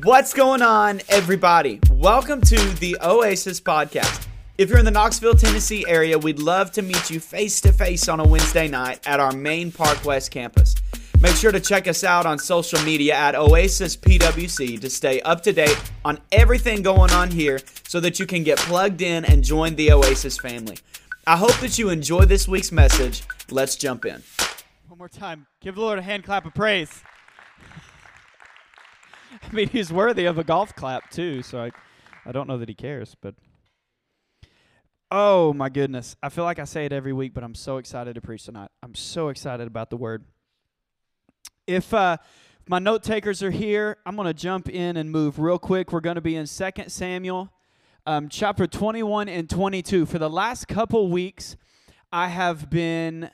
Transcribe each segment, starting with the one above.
What's going on, everybody? Welcome to the Oasis Podcast. If you're in the Knoxville, Tennessee area, we'd love to meet you face to face on a Wednesday night at our main Park West campus. Make sure to check us out on social media at Oasis PWC to stay up to date on everything going on here so that you can get plugged in and join the Oasis family. I hope that you enjoy this week's message. Let's jump in. One more time. Give the Lord a hand clap of praise. I mean, he's worthy of a golf clap, too, so I, I don't know that he cares, but. Oh, my goodness. I feel like I say it every week, but I'm so excited to preach tonight. I'm so excited about the word. If uh, my note takers are here, I'm going to jump in and move real quick. We're going to be in 2 Samuel um, chapter 21 and 22. For the last couple weeks, I have been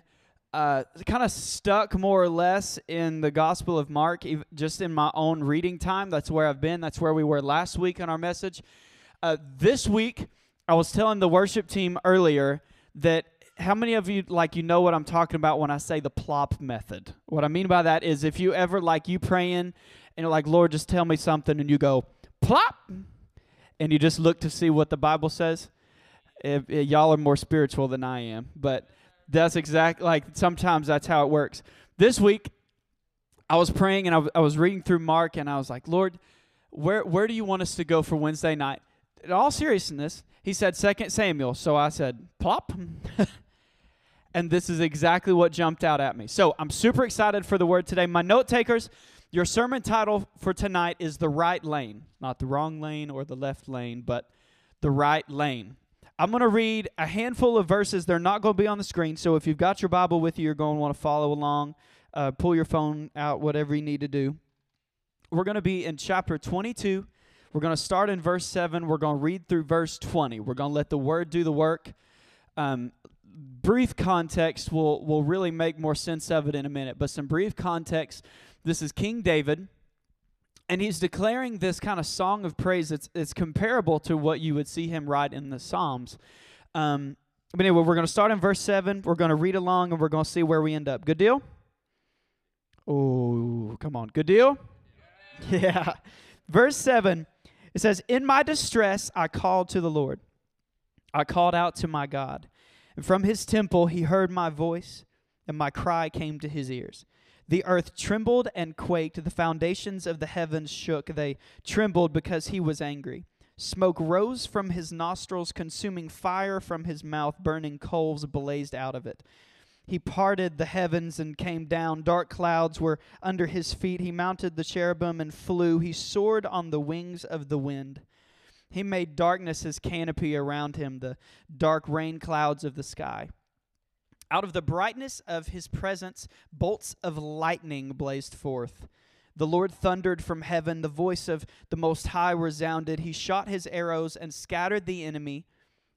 uh, kind of stuck more or less in the Gospel of Mark, just in my own reading time. That's where I've been. That's where we were last week in our message. Uh, this week, I was telling the worship team earlier that how many of you like you know what I'm talking about when I say the plop method? What I mean by that is if you ever like you praying and you're like, Lord, just tell me something, and you go plop, and you just look to see what the Bible says. If, if y'all are more spiritual than I am, but that's exactly like sometimes that's how it works. This week, I was praying and I, w- I was reading through Mark, and I was like, Lord, where where do you want us to go for Wednesday night? In all seriousness, he said Second Samuel, so I said plop. and this is exactly what jumped out at me. So I'm super excited for the word today. My note takers, your sermon title for tonight is The Right Lane. Not the wrong lane or the left lane, but the right lane. I'm going to read a handful of verses. They're not going to be on the screen. So if you've got your Bible with you, you're going to want to follow along. Uh, pull your phone out, whatever you need to do. We're going to be in chapter 22. We're going to start in verse 7. We're going to read through verse 20. We're going to let the word do the work. Um, brief context will, will really make more sense of it in a minute, but some brief context. This is King David, and he's declaring this kind of song of praise that's it's comparable to what you would see him write in the Psalms. Um, but anyway, we're going to start in verse 7. We're going to read along, and we're going to see where we end up. Good deal? Oh, come on. Good deal? Yeah. Verse 7, it says, In my distress I called to the Lord. I called out to my God. And from his temple he heard my voice, and my cry came to his ears. The earth trembled and quaked, the foundations of the heavens shook. They trembled because he was angry. Smoke rose from his nostrils, consuming fire from his mouth, burning coals blazed out of it. He parted the heavens and came down. Dark clouds were under his feet. He mounted the cherubim and flew. He soared on the wings of the wind. He made darkness his canopy around him, the dark rain clouds of the sky. Out of the brightness of his presence, bolts of lightning blazed forth. The Lord thundered from heaven, the voice of the Most High resounded. He shot his arrows and scattered the enemy.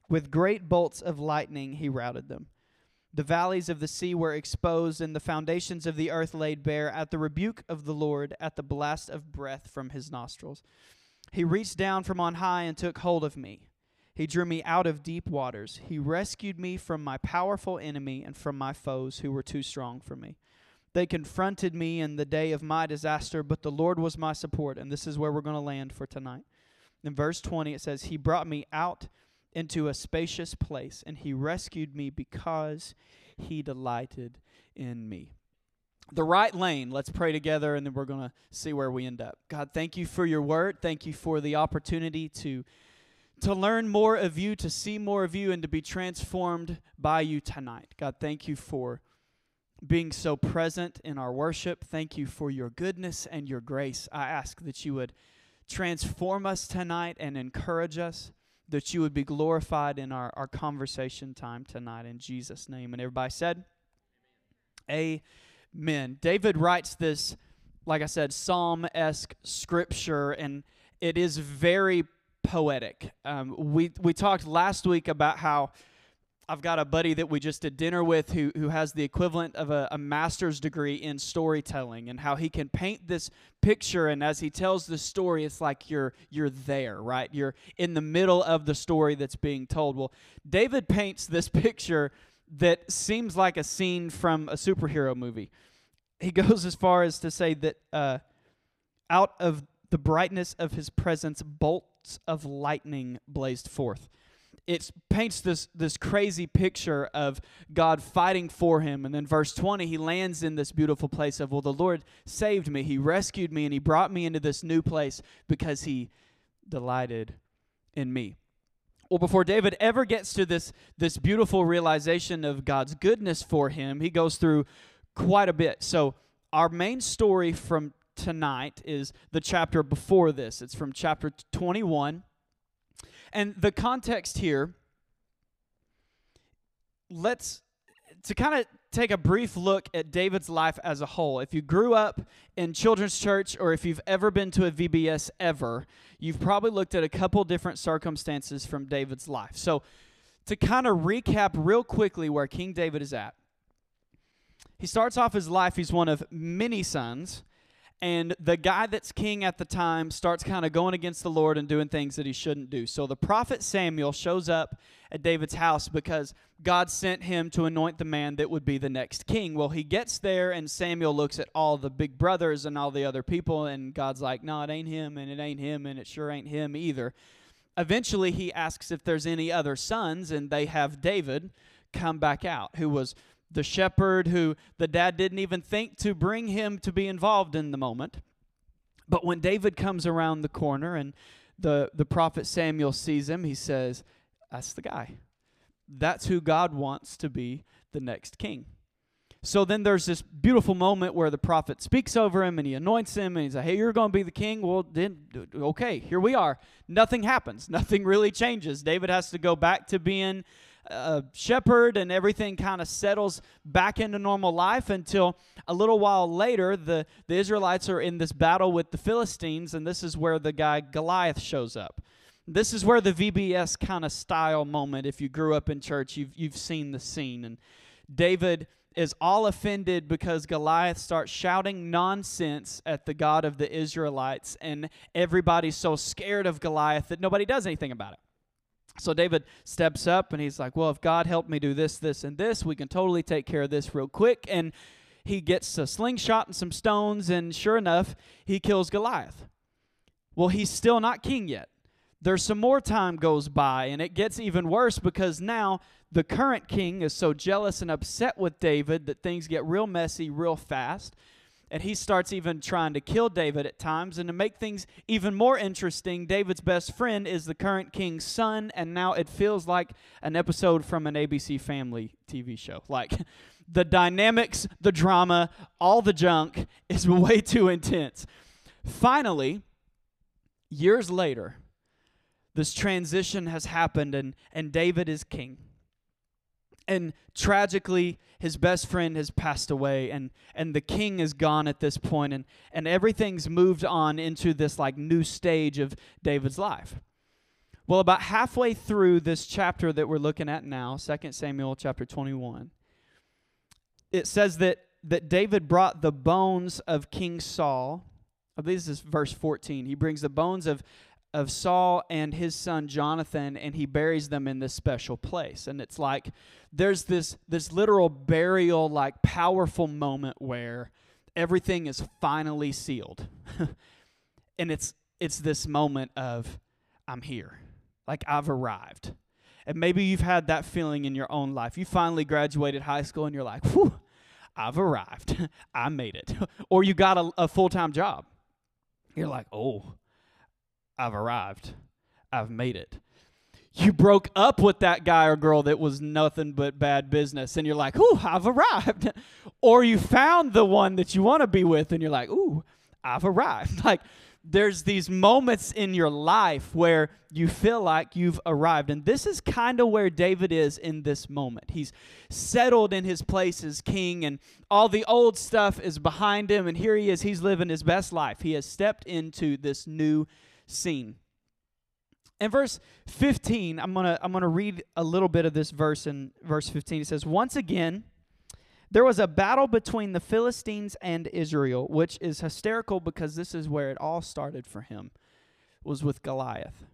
With great bolts of lightning, he routed them. The valleys of the sea were exposed, and the foundations of the earth laid bare at the rebuke of the Lord, at the blast of breath from his nostrils. He reached down from on high and took hold of me. He drew me out of deep waters. He rescued me from my powerful enemy and from my foes who were too strong for me. They confronted me in the day of my disaster, but the Lord was my support. And this is where we're going to land for tonight. In verse 20, it says, He brought me out into a spacious place, and He rescued me because He delighted in me the right lane. Let's pray together and then we're going to see where we end up. God, thank you for your word. Thank you for the opportunity to to learn more of you, to see more of you and to be transformed by you tonight. God, thank you for being so present in our worship. Thank you for your goodness and your grace. I ask that you would transform us tonight and encourage us, that you would be glorified in our, our conversation time tonight in Jesus' name. And everybody said, Amen men. David writes this, like I said, psalm esque scripture, and it is very poetic. Um, we, we talked last week about how I've got a buddy that we just did dinner with who, who has the equivalent of a, a, master's degree in storytelling and how he can paint this picture and as he tells the story it's like you're you're there right you're in the middle of the story that's being told well david paints this picture that seems like a scene from a superhero movie. He goes as far as to say that uh, out of the brightness of his presence, bolts of lightning blazed forth. It paints this this crazy picture of God fighting for him, and then verse twenty, he lands in this beautiful place of, well, the Lord saved me, He rescued me, and He brought me into this new place because He delighted in me. Well, before David ever gets to this this beautiful realization of God's goodness for him, he goes through quite a bit. So our main story from tonight is the chapter before this. It's from chapter 21. And the context here, let's to kind of take a brief look at David's life as a whole. If you grew up in children's church or if you've ever been to a VBS ever, you've probably looked at a couple different circumstances from David's life. So, to kind of recap real quickly where King David is at, he starts off his life, he's one of many sons. And the guy that's king at the time starts kind of going against the Lord and doing things that he shouldn't do. So the prophet Samuel shows up at David's house because God sent him to anoint the man that would be the next king. Well, he gets there, and Samuel looks at all the big brothers and all the other people, and God's like, No, it ain't him, and it ain't him, and it sure ain't him either. Eventually, he asks if there's any other sons, and they have David come back out, who was the shepherd who the dad didn't even think to bring him to be involved in the moment. But when David comes around the corner and the, the prophet Samuel sees him, he says, That's the guy. That's who God wants to be the next king. So then there's this beautiful moment where the prophet speaks over him and he anoints him and he's like, Hey, you're going to be the king. Well, then, okay, here we are. Nothing happens. Nothing really changes. David has to go back to being shepherd and everything kind of settles back into normal life until a little while later the, the Israelites are in this battle with the Philistines and this is where the guy Goliath shows up. This is where the VBS kind of style moment if you grew up in church you've you've seen the scene and David is all offended because Goliath starts shouting nonsense at the God of the Israelites and everybody's so scared of Goliath that nobody does anything about it. So David steps up and he's like, Well, if God helped me do this, this, and this, we can totally take care of this real quick. And he gets a slingshot and some stones, and sure enough, he kills Goliath. Well, he's still not king yet. There's some more time goes by, and it gets even worse because now the current king is so jealous and upset with David that things get real messy real fast and he starts even trying to kill David at times. And to make things even more interesting, David's best friend is the current king's son, and now it feels like an episode from an ABC Family TV show. Like the dynamics, the drama, all the junk is way too intense. Finally, years later, this transition has happened, and, and David is king. And tragically, his best friend has passed away and and the king is gone at this point and and everything's moved on into this like new stage of David's life. Well, about halfway through this chapter that we're looking at now, 2 Samuel chapter 21, it says that that David brought the bones of King Saul. This is verse 14. He brings the bones of of Saul and his son Jonathan and he buries them in this special place. And it's like there's this this literal burial like powerful moment where everything is finally sealed. and it's it's this moment of I'm here. Like I've arrived. And maybe you've had that feeling in your own life. You finally graduated high school and you're like, "Whew, I've arrived. I made it." or you got a, a full-time job. You're like, "Oh, I've arrived. I've made it." you broke up with that guy or girl that was nothing but bad business and you're like, ooh, I've arrived. or you found the one that you want to be with and you're like, ooh, I've arrived. Like, there's these moments in your life where you feel like you've arrived. And this is kind of where David is in this moment. He's settled in his place as king, and all the old stuff is behind him. And here he is. He's living his best life. He has stepped into this new scene. In verse 15, I'm going to I'm going to read a little bit of this verse in verse 15. It says, "Once again, there was a battle between the Philistines and Israel, which is hysterical because this is where it all started for him. Was with Goliath.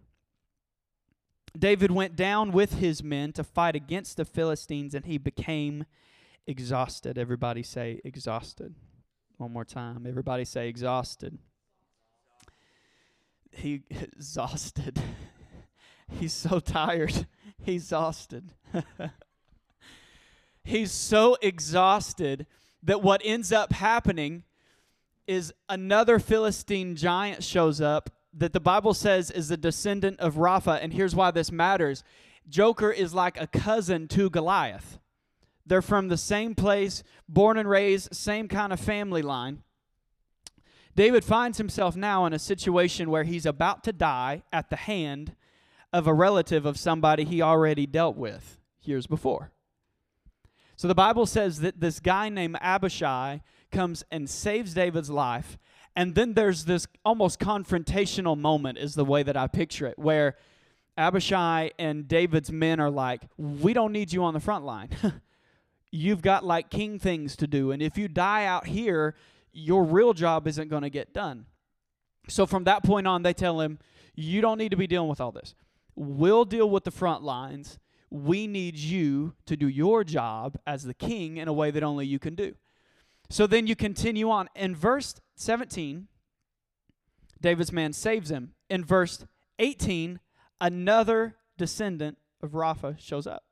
David went down with his men to fight against the Philistines and he became exhausted. Everybody say exhausted. One more time. Everybody say exhausted. He exhausted. He's so tired. He's exhausted. He's so exhausted that what ends up happening is another Philistine giant shows up that the Bible says is a descendant of Rapha. And here's why this matters Joker is like a cousin to Goliath. They're from the same place, born and raised, same kind of family line. David finds himself now in a situation where he's about to die at the hand of a relative of somebody he already dealt with years before. So the Bible says that this guy named Abishai comes and saves David's life. And then there's this almost confrontational moment, is the way that I picture it, where Abishai and David's men are like, We don't need you on the front line. You've got like king things to do. And if you die out here, your real job isn't going to get done. So from that point on, they tell him, You don't need to be dealing with all this. We'll deal with the front lines. We need you to do your job as the king in a way that only you can do. So then you continue on. In verse 17, David's man saves him. In verse 18, another descendant of Rapha shows up.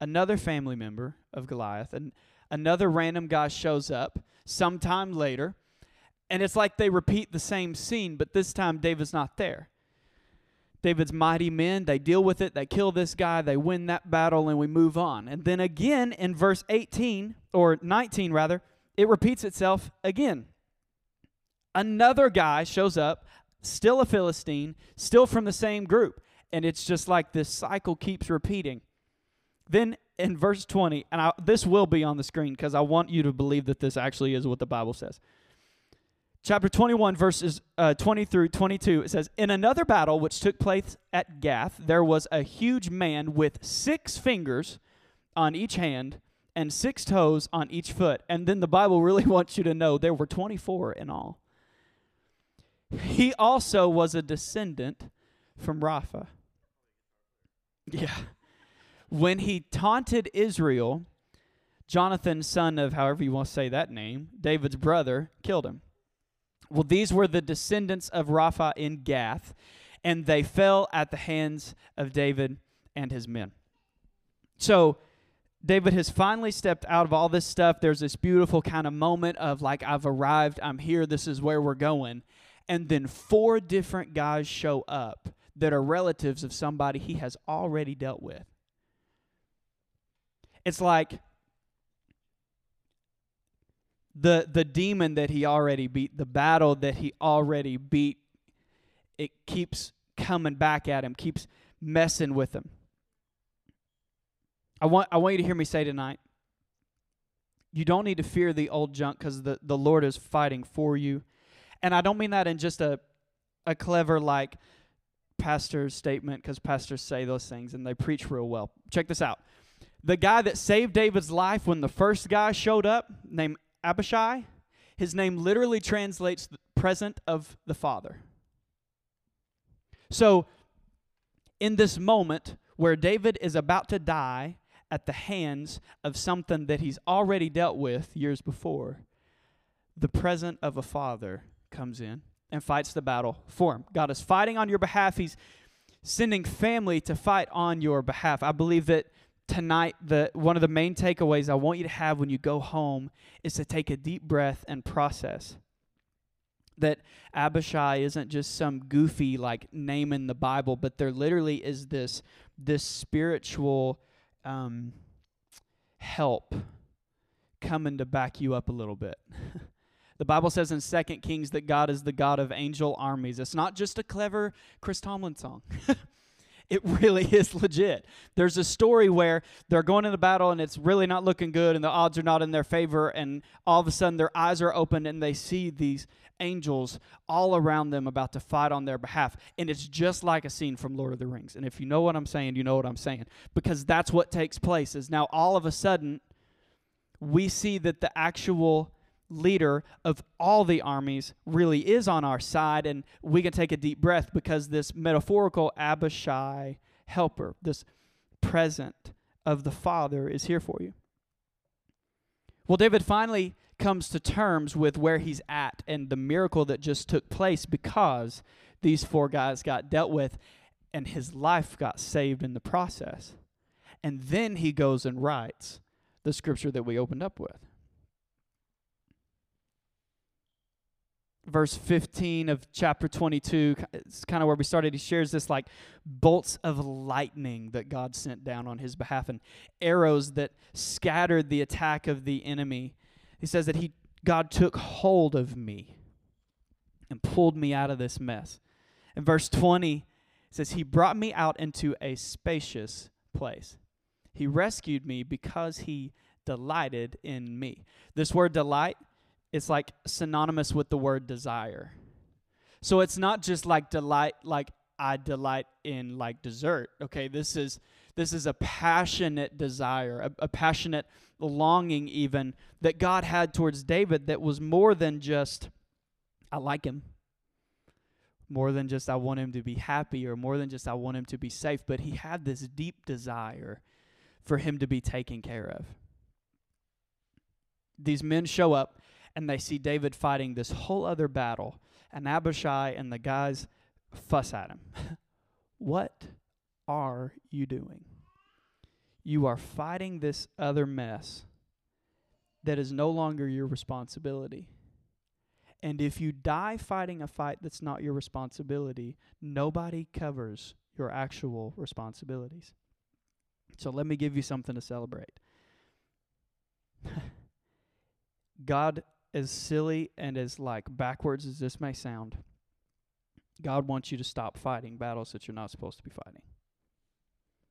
Another family member of Goliath. And another random guy shows up sometime later. And it's like they repeat the same scene, but this time David's not there. David's mighty men, they deal with it, they kill this guy, they win that battle, and we move on. And then again in verse 18, or 19 rather, it repeats itself again. Another guy shows up, still a Philistine, still from the same group. And it's just like this cycle keeps repeating. Then in verse 20, and I, this will be on the screen because I want you to believe that this actually is what the Bible says. Chapter 21, verses uh, 20 through 22, it says, In another battle which took place at Gath, there was a huge man with six fingers on each hand and six toes on each foot. And then the Bible really wants you to know there were 24 in all. He also was a descendant from Rapha. Yeah. When he taunted Israel, Jonathan, son of however you want to say that name, David's brother, killed him. Well, these were the descendants of Rapha in Gath, and they fell at the hands of David and his men. So, David has finally stepped out of all this stuff. There's this beautiful kind of moment of like, I've arrived, I'm here, this is where we're going. And then four different guys show up that are relatives of somebody he has already dealt with. It's like the the demon that he already beat, the battle that he already beat, it keeps coming back at him, keeps messing with him. I want I want you to hear me say tonight. You don't need to fear the old junk because the, the Lord is fighting for you. And I don't mean that in just a a clever like pastor's statement because pastors say those things and they preach real well. Check this out. The guy that saved David's life when the first guy showed up, named Abishai, his name literally translates the present of the Father. So, in this moment where David is about to die at the hands of something that he's already dealt with years before, the present of a father comes in and fights the battle for him. God is fighting on your behalf. He's sending family to fight on your behalf. I believe that tonight the one of the main takeaways I want you to have when you go home is to take a deep breath and process that Abishai isn't just some goofy like name in the Bible, but there literally is this this spiritual um, help coming to back you up a little bit. the Bible says in Second Kings that God is the God of angel armies. It's not just a clever Chris Tomlin song. It really is legit. There's a story where they're going into battle and it's really not looking good and the odds are not in their favor and all of a sudden their eyes are opened and they see these angels all around them about to fight on their behalf. And it's just like a scene from Lord of the Rings. And if you know what I'm saying, you know what I'm saying. Because that's what takes place is now all of a sudden we see that the actual leader of all the armies really is on our side, and we can take a deep breath because this metaphorical Abishai helper, this present of the Father, is here for you. Well, David finally comes to terms with where he's at and the miracle that just took place because these four guys got dealt with and his life got saved in the process. And then he goes and writes the scripture that we opened up with. Verse 15 of chapter 22, it's kind of where we started. He shares this like bolts of lightning that God sent down on his behalf and arrows that scattered the attack of the enemy. He says that he God took hold of me and pulled me out of this mess. In verse 20, it says, He brought me out into a spacious place. He rescued me because he delighted in me. This word delight is like synonymous with the word desire. So it's not just like delight like I delight in like dessert. Okay, this is this is a passionate desire, a, a passionate longing even that God had towards David that was more than just I like him. More than just I want him to be happy or more than just I want him to be safe, but he had this deep desire for him to be taken care of. These men show up and they see David fighting this whole other battle, and Abishai and the guys fuss at him. what are you doing? You are fighting this other mess that is no longer your responsibility. And if you die fighting a fight that's not your responsibility, nobody covers your actual responsibilities. So let me give you something to celebrate. God, as silly and as like backwards as this may sound, God wants you to stop fighting battles that you're not supposed to be fighting.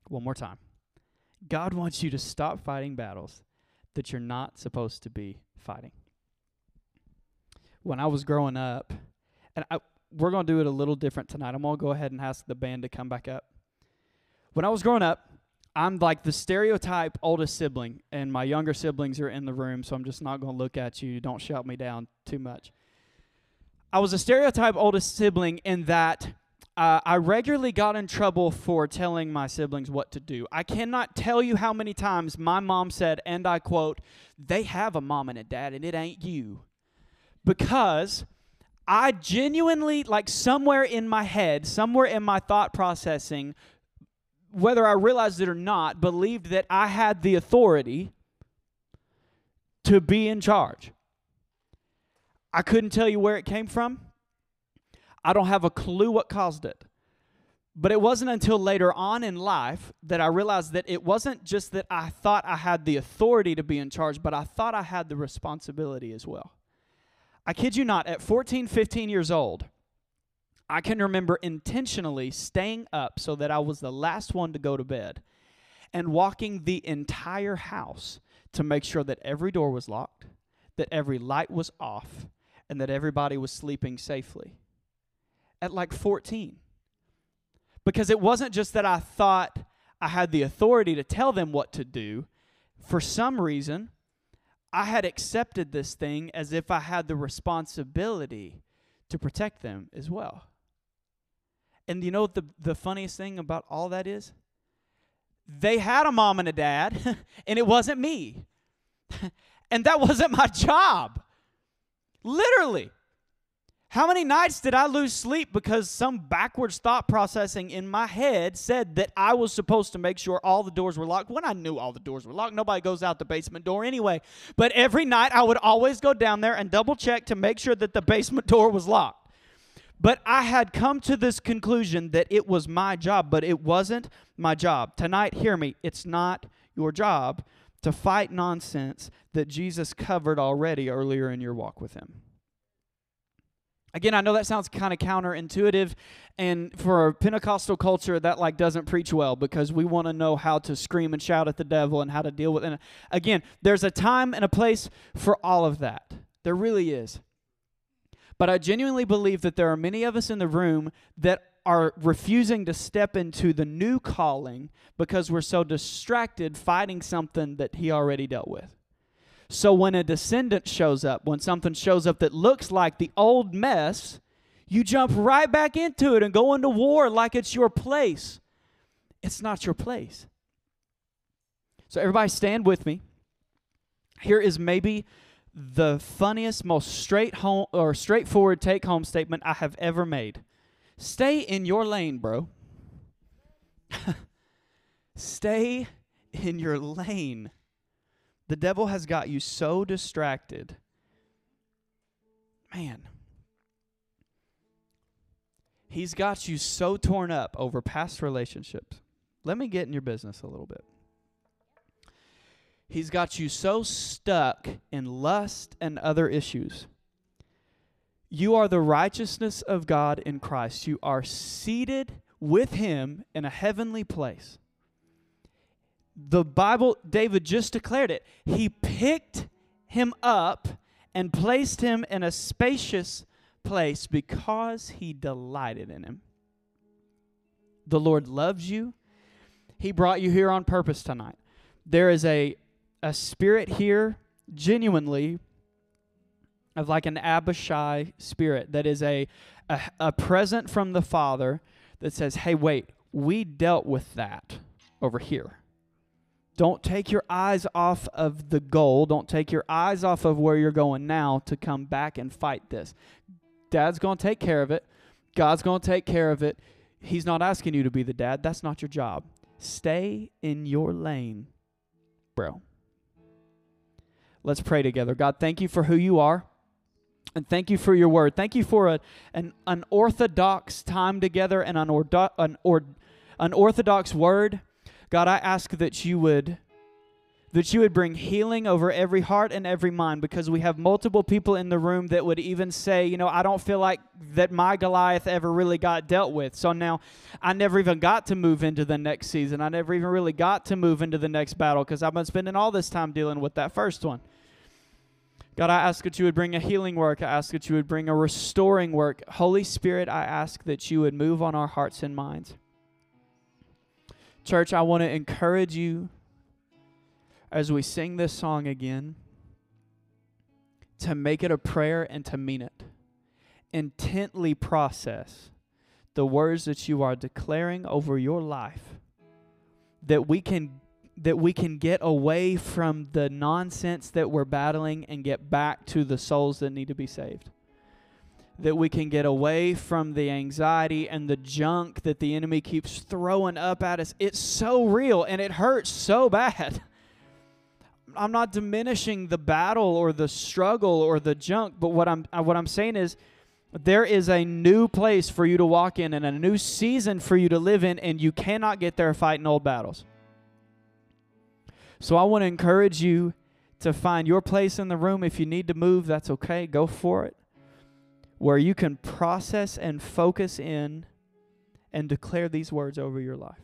One more time. God wants you to stop fighting battles that you're not supposed to be fighting. When I was growing up, and I, we're going to do it a little different tonight. I'm going to go ahead and ask the band to come back up. When I was growing up, I'm like the stereotype oldest sibling, and my younger siblings are in the room, so I'm just not going to look at you. Don't shout me down too much. I was a stereotype oldest sibling in that uh, I regularly got in trouble for telling my siblings what to do. I cannot tell you how many times my mom said, and I quote, they have a mom and a dad, and it ain't you. Because I genuinely, like somewhere in my head, somewhere in my thought processing, whether I realized it or not, believed that I had the authority to be in charge. I couldn't tell you where it came from. I don't have a clue what caused it. But it wasn't until later on in life that I realized that it wasn't just that I thought I had the authority to be in charge, but I thought I had the responsibility as well. I kid you not, at 14, 15 years old, I can remember intentionally staying up so that I was the last one to go to bed and walking the entire house to make sure that every door was locked, that every light was off, and that everybody was sleeping safely. At like 14. Because it wasn't just that I thought I had the authority to tell them what to do. For some reason, I had accepted this thing as if I had the responsibility to protect them as well. And you know what the, the funniest thing about all that is? They had a mom and a dad, and it wasn't me. and that wasn't my job. Literally. How many nights did I lose sleep because some backwards thought processing in my head said that I was supposed to make sure all the doors were locked when I knew all the doors were locked? Nobody goes out the basement door anyway. But every night I would always go down there and double check to make sure that the basement door was locked. But I had come to this conclusion that it was my job, but it wasn't my job. Tonight, hear me, it's not your job to fight nonsense that Jesus covered already earlier in your walk with Him. Again, I know that sounds kind of counterintuitive, and for a Pentecostal culture, that like doesn't preach well because we want to know how to scream and shout at the devil and how to deal with it. And again, there's a time and a place for all of that. There really is. But I genuinely believe that there are many of us in the room that are refusing to step into the new calling because we're so distracted fighting something that he already dealt with. So when a descendant shows up, when something shows up that looks like the old mess, you jump right back into it and go into war like it's your place. It's not your place. So everybody stand with me. Here is maybe the funniest, most straight home or straightforward take home statement I have ever made. Stay in your lane, bro. Stay in your lane. The devil has got you so distracted. Man. He's got you so torn up over past relationships. Let me get in your business a little bit. He's got you so stuck in lust and other issues. You are the righteousness of God in Christ. You are seated with Him in a heavenly place. The Bible, David just declared it. He picked him up and placed him in a spacious place because he delighted in him. The Lord loves you. He brought you here on purpose tonight. There is a a spirit here, genuinely, of like an Abishai spirit that is a, a, a present from the Father that says, hey, wait, we dealt with that over here. Don't take your eyes off of the goal. Don't take your eyes off of where you're going now to come back and fight this. Dad's going to take care of it. God's going to take care of it. He's not asking you to be the dad. That's not your job. Stay in your lane, bro. Let's pray together. God, thank you for who you are. And thank you for your word. Thank you for a, an unorthodox time together and an, ordo, an, or, an orthodox word. God, I ask that you would that you would bring healing over every heart and every mind because we have multiple people in the room that would even say, you know, I don't feel like that my Goliath ever really got dealt with. So now I never even got to move into the next season. I never even really got to move into the next battle because I've been spending all this time dealing with that first one. God, I ask that you would bring a healing work. I ask that you would bring a restoring work. Holy Spirit, I ask that you would move on our hearts and minds. Church, I want to encourage you as we sing this song again to make it a prayer and to mean it. Intently process the words that you are declaring over your life that we can that we can get away from the nonsense that we're battling and get back to the souls that need to be saved. That we can get away from the anxiety and the junk that the enemy keeps throwing up at us. It's so real and it hurts so bad. I'm not diminishing the battle or the struggle or the junk, but what I'm uh, what I'm saying is there is a new place for you to walk in and a new season for you to live in and you cannot get there fighting old battles. So I want to encourage you to find your place in the room. If you need to move, that's okay. Go for it. Where you can process and focus in and declare these words over your life.